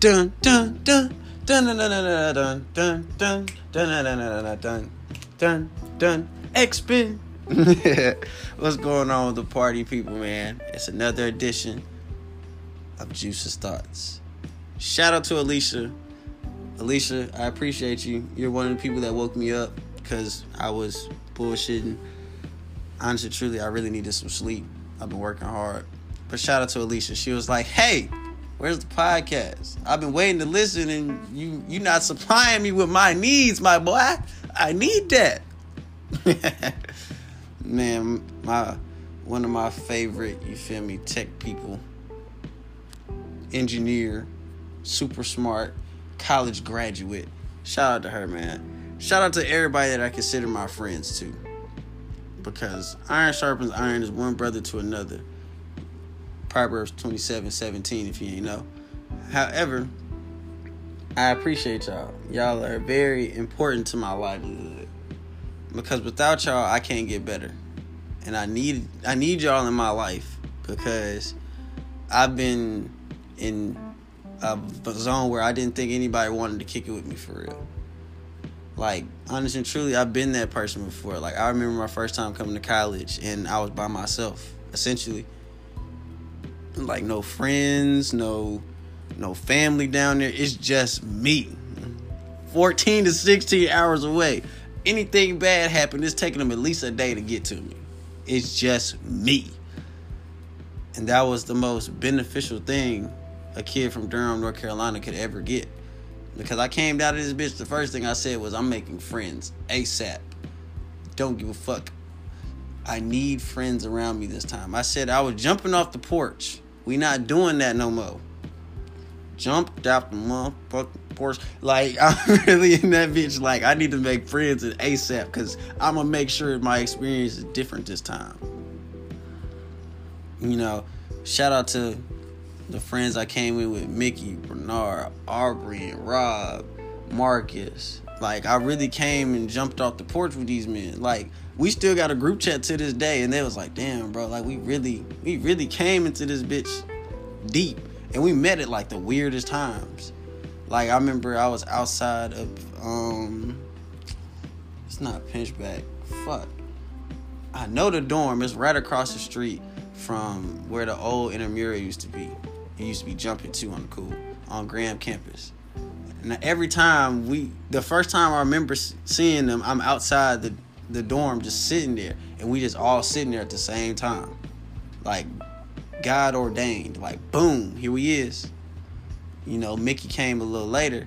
dun dun dun dun dun dun dun dun dun dun dun dun dun dun dun X-Spin. What's going on with the party people, man? It's another edition of Juice's Thoughts. Shout out to Alicia. Alicia, I appreciate you. You're one of the people that woke me up because I was bullshitting. Honestly, truly, I really needed some sleep. I've been working hard. But shout out to Alicia. She was like, hey, where's the podcast? I've been waiting to listen and you you not supplying me with my needs, my boy. I need that. Man, my one of my favorite, you feel me, tech people. Engineer, super smart, college graduate. Shout out to her, man. Shout out to everybody that I consider my friends too. Because iron sharpens iron is one brother to another. Proverbs 27 17, if you ain't know. However, I appreciate y'all. Y'all are very important to my livelihood. Because without y'all, I can't get better. And I need I need y'all in my life because I've been in a zone where I didn't think anybody wanted to kick it with me for real. Like, honest and truly, I've been that person before. Like, I remember my first time coming to college and I was by myself, essentially. Like, no friends, no no family down there. It's just me. 14 to 16 hours away. Anything bad happen, it's taking them at least a day to get to me. It's just me. And that was the most beneficial thing a kid from Durham, North Carolina could ever get. Because I came out of this bitch, the first thing I said was, I'm making friends ASAP. Don't give a fuck. I need friends around me this time. I said I was jumping off the porch. We not doing that no more. Jumped out the motherfucking porch. Like, I'm really in that bitch. Like, I need to make friends at ASAP because I'm to make sure my experience is different this time. You know, shout out to the friends I came in with Mickey, Bernard, Aubrey, and Rob, Marcus. Like I really came and jumped off the porch with these men. Like we still got a group chat to this day, and they was like, "Damn, bro! Like we really, we really came into this bitch deep, and we met at like the weirdest times. Like I remember I was outside of um, it's not Pinchback, fuck. I know the dorm is right across the street from where the old intramural used to be. It used to be jumping too on the cool on Graham campus. And every time we, the first time I remember seeing them, I'm outside the the dorm just sitting there, and we just all sitting there at the same time, like God ordained. Like boom, here he is. You know, Mickey came a little later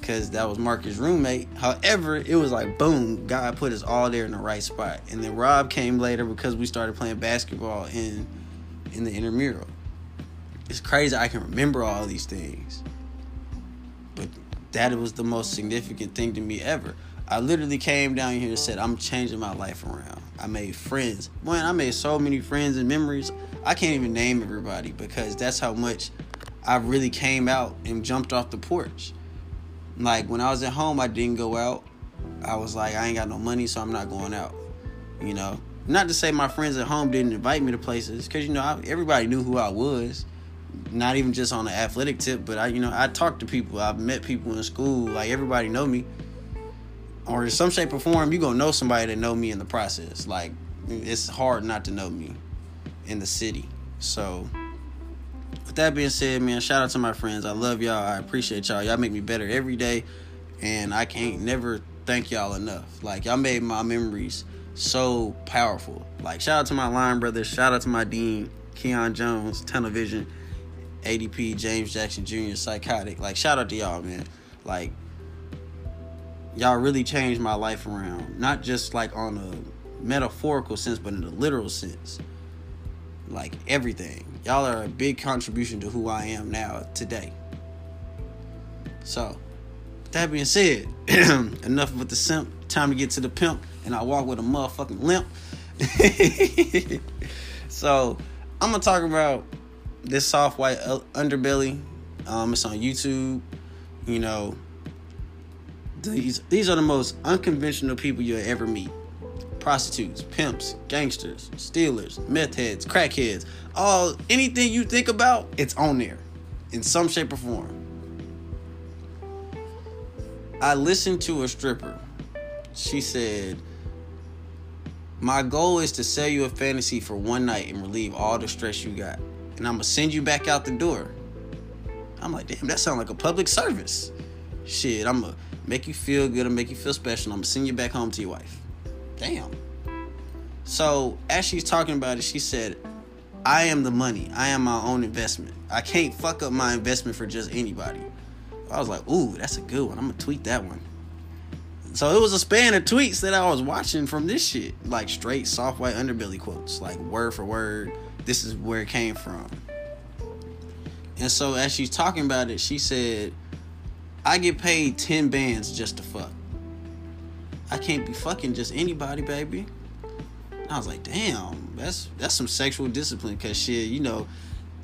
because that was Marcus' roommate. However, it was like boom, God put us all there in the right spot. And then Rob came later because we started playing basketball in in the intramural. It's crazy I can remember all these things. But that was the most significant thing to me ever. I literally came down here and said, I'm changing my life around. I made friends. Man, I made so many friends and memories. I can't even name everybody because that's how much I really came out and jumped off the porch. Like when I was at home, I didn't go out. I was like, I ain't got no money, so I'm not going out. You know, not to say my friends at home didn't invite me to places, because you know I, everybody knew who I was not even just on the athletic tip, but I, you know, I talked to people. I've met people in school. Like everybody know me, or in some shape or form, you gonna know somebody that know me in the process. Like it's hard not to know me in the city. So, with that being said, man, shout out to my friends. I love y'all. I appreciate y'all. Y'all make me better every day, and I can't never thank y'all enough. Like y'all made my memories so powerful. Like shout out to my line brothers. Shout out to my dean, Keon Jones, Television. ADP, James Jackson Jr., Psychotic. Like, shout out to y'all, man. Like, y'all really changed my life around. Not just like on a metaphorical sense, but in a literal sense. Like, everything. Y'all are a big contribution to who I am now today. So, that being said, enough with the simp. Time to get to the pimp. And I walk with a motherfucking limp. so, I'm to talk about this soft white underbelly. Um, it's on YouTube. You know, these these are the most unconventional people you'll ever meet. Prostitutes, pimps, gangsters, stealers, meth heads, crackheads, all anything you think about, it's on there in some shape or form. I listened to a stripper. She said, My goal is to sell you a fantasy for one night and relieve all the stress you got. And I'm gonna send you back out the door. I'm like, damn, that sounds like a public service. Shit, I'm gonna make you feel good and make you feel special. I'm gonna send you back home to your wife. Damn. So as she's talking about it, she said, I am the money. I am my own investment. I can't fuck up my investment for just anybody. I was like, ooh, that's a good one. I'm gonna tweet that one. So it was a span of tweets that I was watching from this shit. Like straight soft white underbelly quotes. Like word for word. This is where it came from. And so as she's talking about it, she said, I get paid 10 bands just to fuck. I can't be fucking just anybody, baby. And I was like, damn, that's that's some sexual discipline. Cause shit, you know,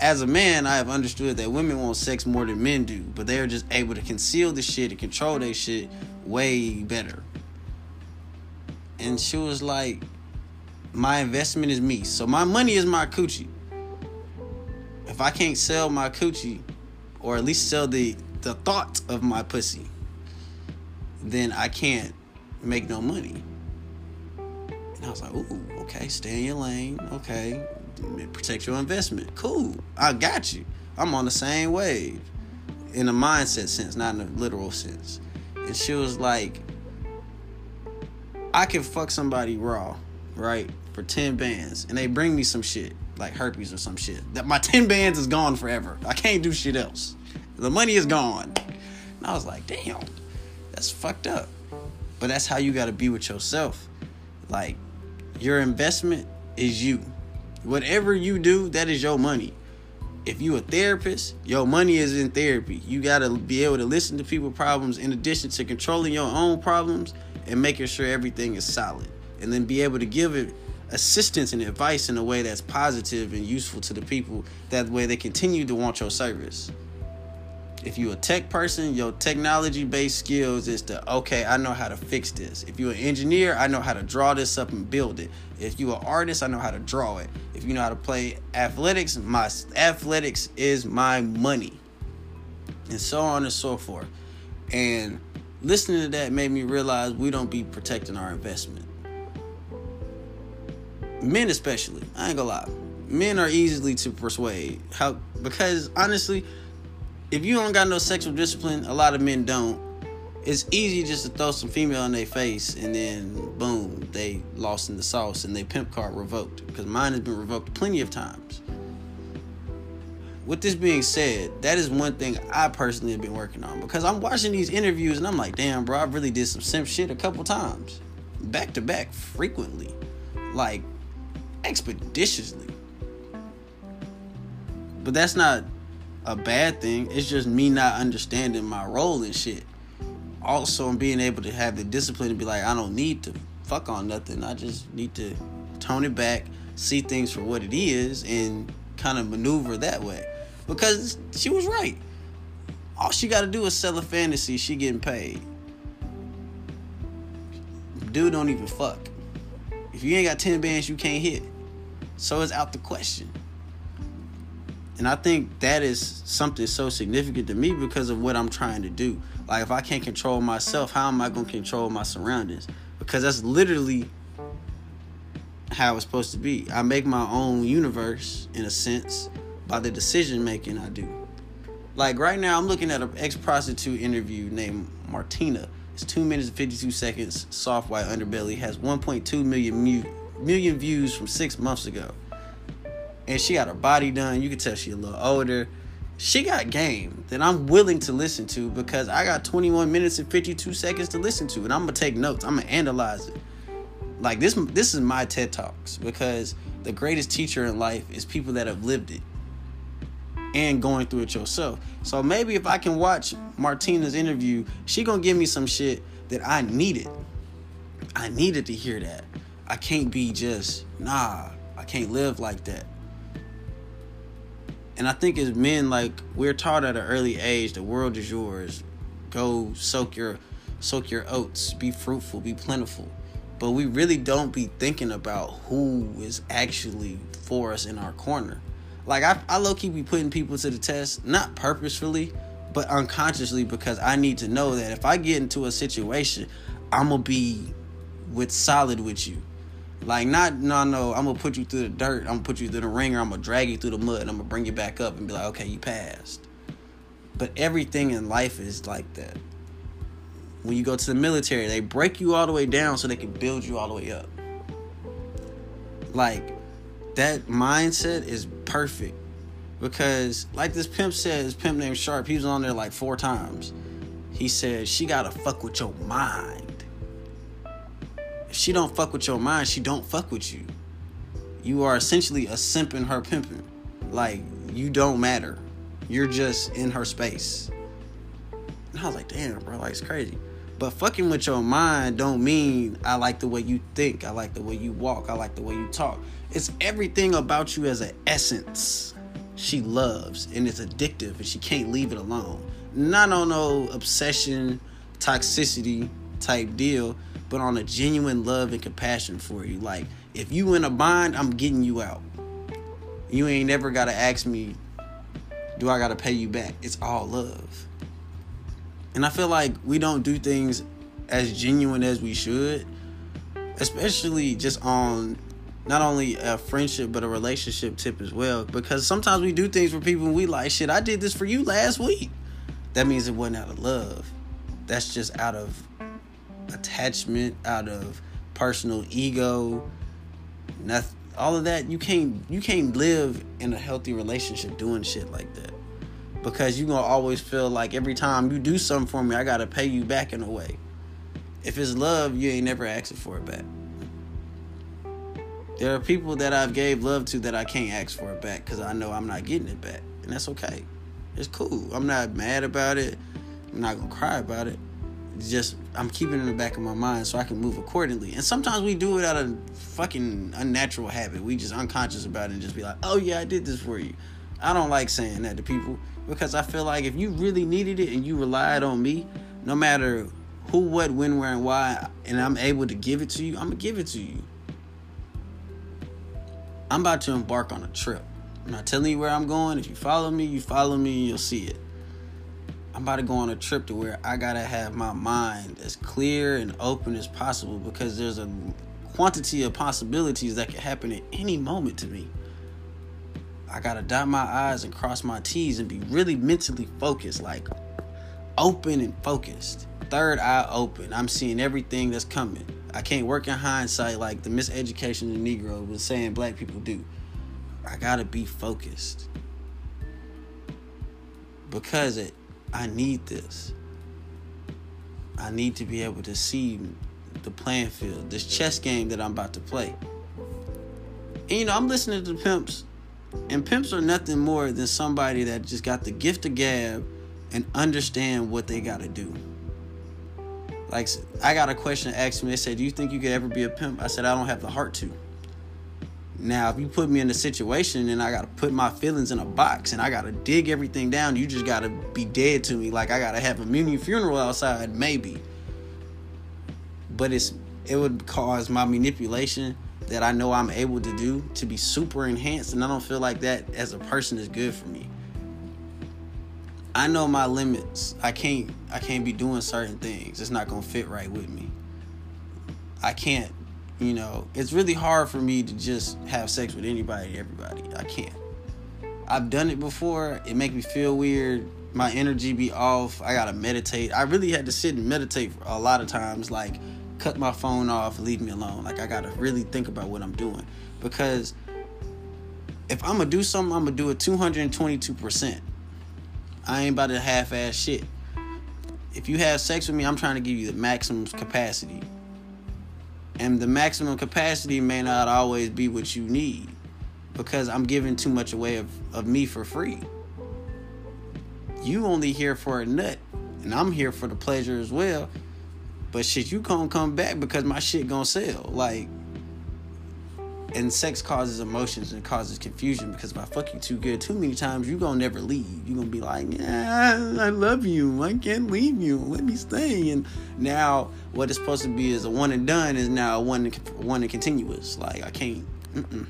as a man, I have understood that women want sex more than men do, but they are just able to conceal the shit and control their shit way better. And she was like, my investment is me. So my money is my coochie. If I can't sell my coochie, or at least sell the the thought of my pussy, then I can't make no money. And I was like, ooh, okay, stay in your lane. Okay, protect your investment. Cool, I got you. I'm on the same wave in a mindset sense, not in a literal sense. And she was like, I can fuck somebody raw, right, for 10 bands, and they bring me some shit, like herpes or some shit. That my 10 bands is gone forever. I can't do shit else. The money is gone. And I was like, damn, that's fucked up. But that's how you gotta be with yourself. Like, your investment is you. Whatever you do, that is your money. If you a therapist, your money is in therapy. You gotta be able to listen to people' problems in addition to controlling your own problems and making sure everything is solid. And then be able to give it assistance and advice in a way that's positive and useful to the people. That way they continue to want your service if you're a tech person, your technology based skills is to okay, I know how to fix this. If you're an engineer, I know how to draw this up and build it. If you're an artist, I know how to draw it. If you know how to play athletics, my athletics is my money. And so on and so forth. And listening to that made me realize we don't be protecting our investment. Men especially. I ain't gonna lie. Men are easily to persuade. How because honestly, if you don't got no sexual discipline, a lot of men don't. It's easy just to throw some female in their face and then boom, they lost in the sauce and they pimp card revoked. Because mine has been revoked plenty of times. With this being said, that is one thing I personally have been working on because I'm watching these interviews and I'm like, damn, bro, I really did some simp shit a couple times, back to back, frequently, like expeditiously. But that's not a bad thing. It's just me not understanding my role and shit. Also, and being able to have the discipline to be like, I don't need to fuck on nothing. I just need to tone it back, see things for what it is, and kind of maneuver that way. Because she was right. All she got to do is sell a fantasy. She getting paid. Dude don't even fuck. If you ain't got 10 bands, you can't hit. So it's out the question. And I think that is something so significant to me because of what I'm trying to do. Like, if I can't control myself, how am I going to control my surroundings? Because that's literally how it's supposed to be. I make my own universe, in a sense, by the decision making I do. Like, right now, I'm looking at an ex prostitute interview named Martina. It's 2 minutes and 52 seconds, soft white underbelly, has 1.2 million, mu- million views from six months ago and she got her body done. You can tell she a little older. She got game that I'm willing to listen to because I got 21 minutes and 52 seconds to listen to, and I'm gonna take notes. I'm gonna analyze it. Like this, this is my TED talks because the greatest teacher in life is people that have lived it and going through it yourself. So maybe if I can watch Martina's interview, she gonna give me some shit that I needed. I needed to hear that. I can't be just nah. I can't live like that. And I think as men, like we're taught at an early age, the world is yours. Go soak your soak your oats. Be fruitful. Be plentiful. But we really don't be thinking about who is actually for us in our corner. Like I, I low key be putting people to the test, not purposefully, but unconsciously because I need to know that if I get into a situation, I'm gonna be with solid with you. Like not no no, I'm gonna put you through the dirt, I'm gonna put you through the wringer, I'm gonna drag you through the mud, I'm gonna bring you back up and be like, okay, you passed. But everything in life is like that. When you go to the military, they break you all the way down so they can build you all the way up. Like that mindset is perfect because like this pimp says, pimp named Sharp, he was on there like four times. He said she gotta fuck with your mind. If she don't fuck with your mind, she don't fuck with you. You are essentially a simp in her pimping. Like you don't matter. You're just in her space. And I was like, damn, bro, like it's crazy. But fucking with your mind don't mean I like the way you think. I like the way you walk. I like the way you talk. It's everything about you as an essence she loves and it's addictive and she can't leave it alone. Not on no obsession, toxicity type deal, but on a genuine love and compassion for you. Like, if you in a bind, I'm getting you out. You ain't never gotta ask me, do I gotta pay you back? It's all love. And I feel like we don't do things as genuine as we should, especially just on not only a friendship but a relationship tip as well because sometimes we do things for people and we like shit i did this for you last week that means it wasn't out of love that's just out of attachment out of personal ego nothing all of that you can't you can't live in a healthy relationship doing shit like that because you're gonna always feel like every time you do something for me i gotta pay you back in a way if it's love you ain't never asking for it back there are people that I've gave love to that I can't ask for it back because I know I'm not getting it back, and that's okay. It's cool. I'm not mad about it. I'm not gonna cry about it. Just I'm keeping it in the back of my mind so I can move accordingly. And sometimes we do it out of fucking unnatural habit. We just unconscious about it and just be like, "Oh yeah, I did this for you." I don't like saying that to people because I feel like if you really needed it and you relied on me, no matter who, what, when, where, and why, and I'm able to give it to you, I'm gonna give it to you. I'm about to embark on a trip. I'm not telling you where I'm going. If you follow me, you follow me, you'll see it. I'm about to go on a trip to where I gotta have my mind as clear and open as possible because there's a quantity of possibilities that could happen at any moment to me. I gotta dot my I's and cross my T's and be really mentally focused, like open and focused. Third eye open. I'm seeing everything that's coming. I can't work in hindsight like the miseducation of the Negro was saying black people do. I gotta be focused. Because it I need this. I need to be able to see the playing field, this chess game that I'm about to play. And you know, I'm listening to pimps, and pimps are nothing more than somebody that just got the gift of gab and understand what they gotta do. Like I got a question asked me. They said, "Do you think you could ever be a pimp?" I said, "I don't have the heart to." Now, if you put me in a situation and I gotta put my feelings in a box and I gotta dig everything down, you just gotta be dead to me. Like I gotta have a mini funeral outside, maybe. But it's it would cause my manipulation that I know I'm able to do to be super enhanced, and I don't feel like that as a person is good for me. I know my limits. I can't I can't be doing certain things. It's not gonna fit right with me. I can't, you know, it's really hard for me to just have sex with anybody, everybody. I can't. I've done it before. It make me feel weird. My energy be off. I gotta meditate. I really had to sit and meditate a lot of times, like cut my phone off, leave me alone. Like I gotta really think about what I'm doing. Because if I'm gonna do something, I'm gonna do it 222%. I ain't about to half ass shit. If you have sex with me, I'm trying to give you the maximum capacity. And the maximum capacity may not always be what you need because I'm giving too much away of, of me for free. You only here for a nut, and I'm here for the pleasure as well. But shit, you can't come back because my shit gonna sell. Like, and sex causes emotions and causes confusion because if I fuck you too good too many times, you're gonna never leave. you're gonna be like, yeah, I love you. I can't leave you. Let me stay. And now what is supposed to be is a one and done is now a one and, one and continuous. Like I can't. Mm-mm.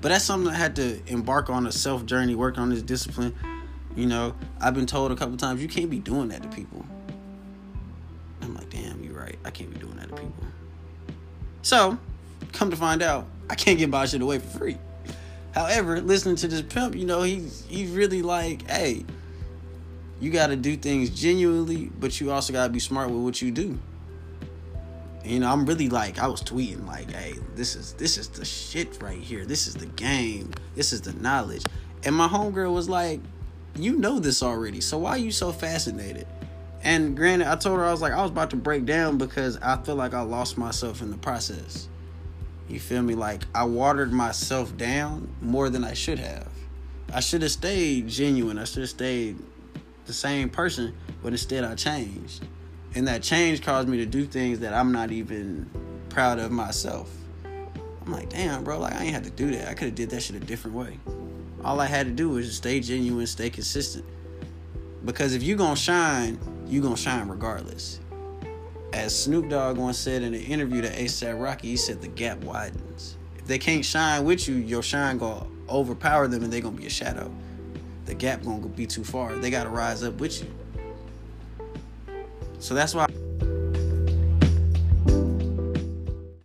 But that's something I had to embark on a self journey, work on this discipline. You know, I've been told a couple times you can't be doing that to people. I'm like, damn, you're right. I can't be doing that to people. So, come to find out, I can't get my shit away for free. However, listening to this pimp, you know, he's he's really like, hey, you got to do things genuinely, but you also got to be smart with what you do. And, you know, I'm really like, I was tweeting like, hey, this is this is the shit right here. This is the game. This is the knowledge. And my homegirl was like, you know this already, so why are you so fascinated? And granted, I told her I was like, I was about to break down because I feel like I lost myself in the process. You feel me? Like I watered myself down more than I should have. I should have stayed genuine. I should have stayed the same person, but instead I changed. And that change caused me to do things that I'm not even proud of myself. I'm like, damn, bro, like I ain't had to do that. I could have did that shit a different way. All I had to do was just stay genuine, stay consistent. Because if you gonna shine, you gonna shine regardless as Snoop Dogg once said in an interview to ASAP Rocky, he said the gap widens. If they can't shine with you, your shine gonna overpower them and they're gonna be a shadow. The gap gonna be too far. They gotta rise up with you. So that's why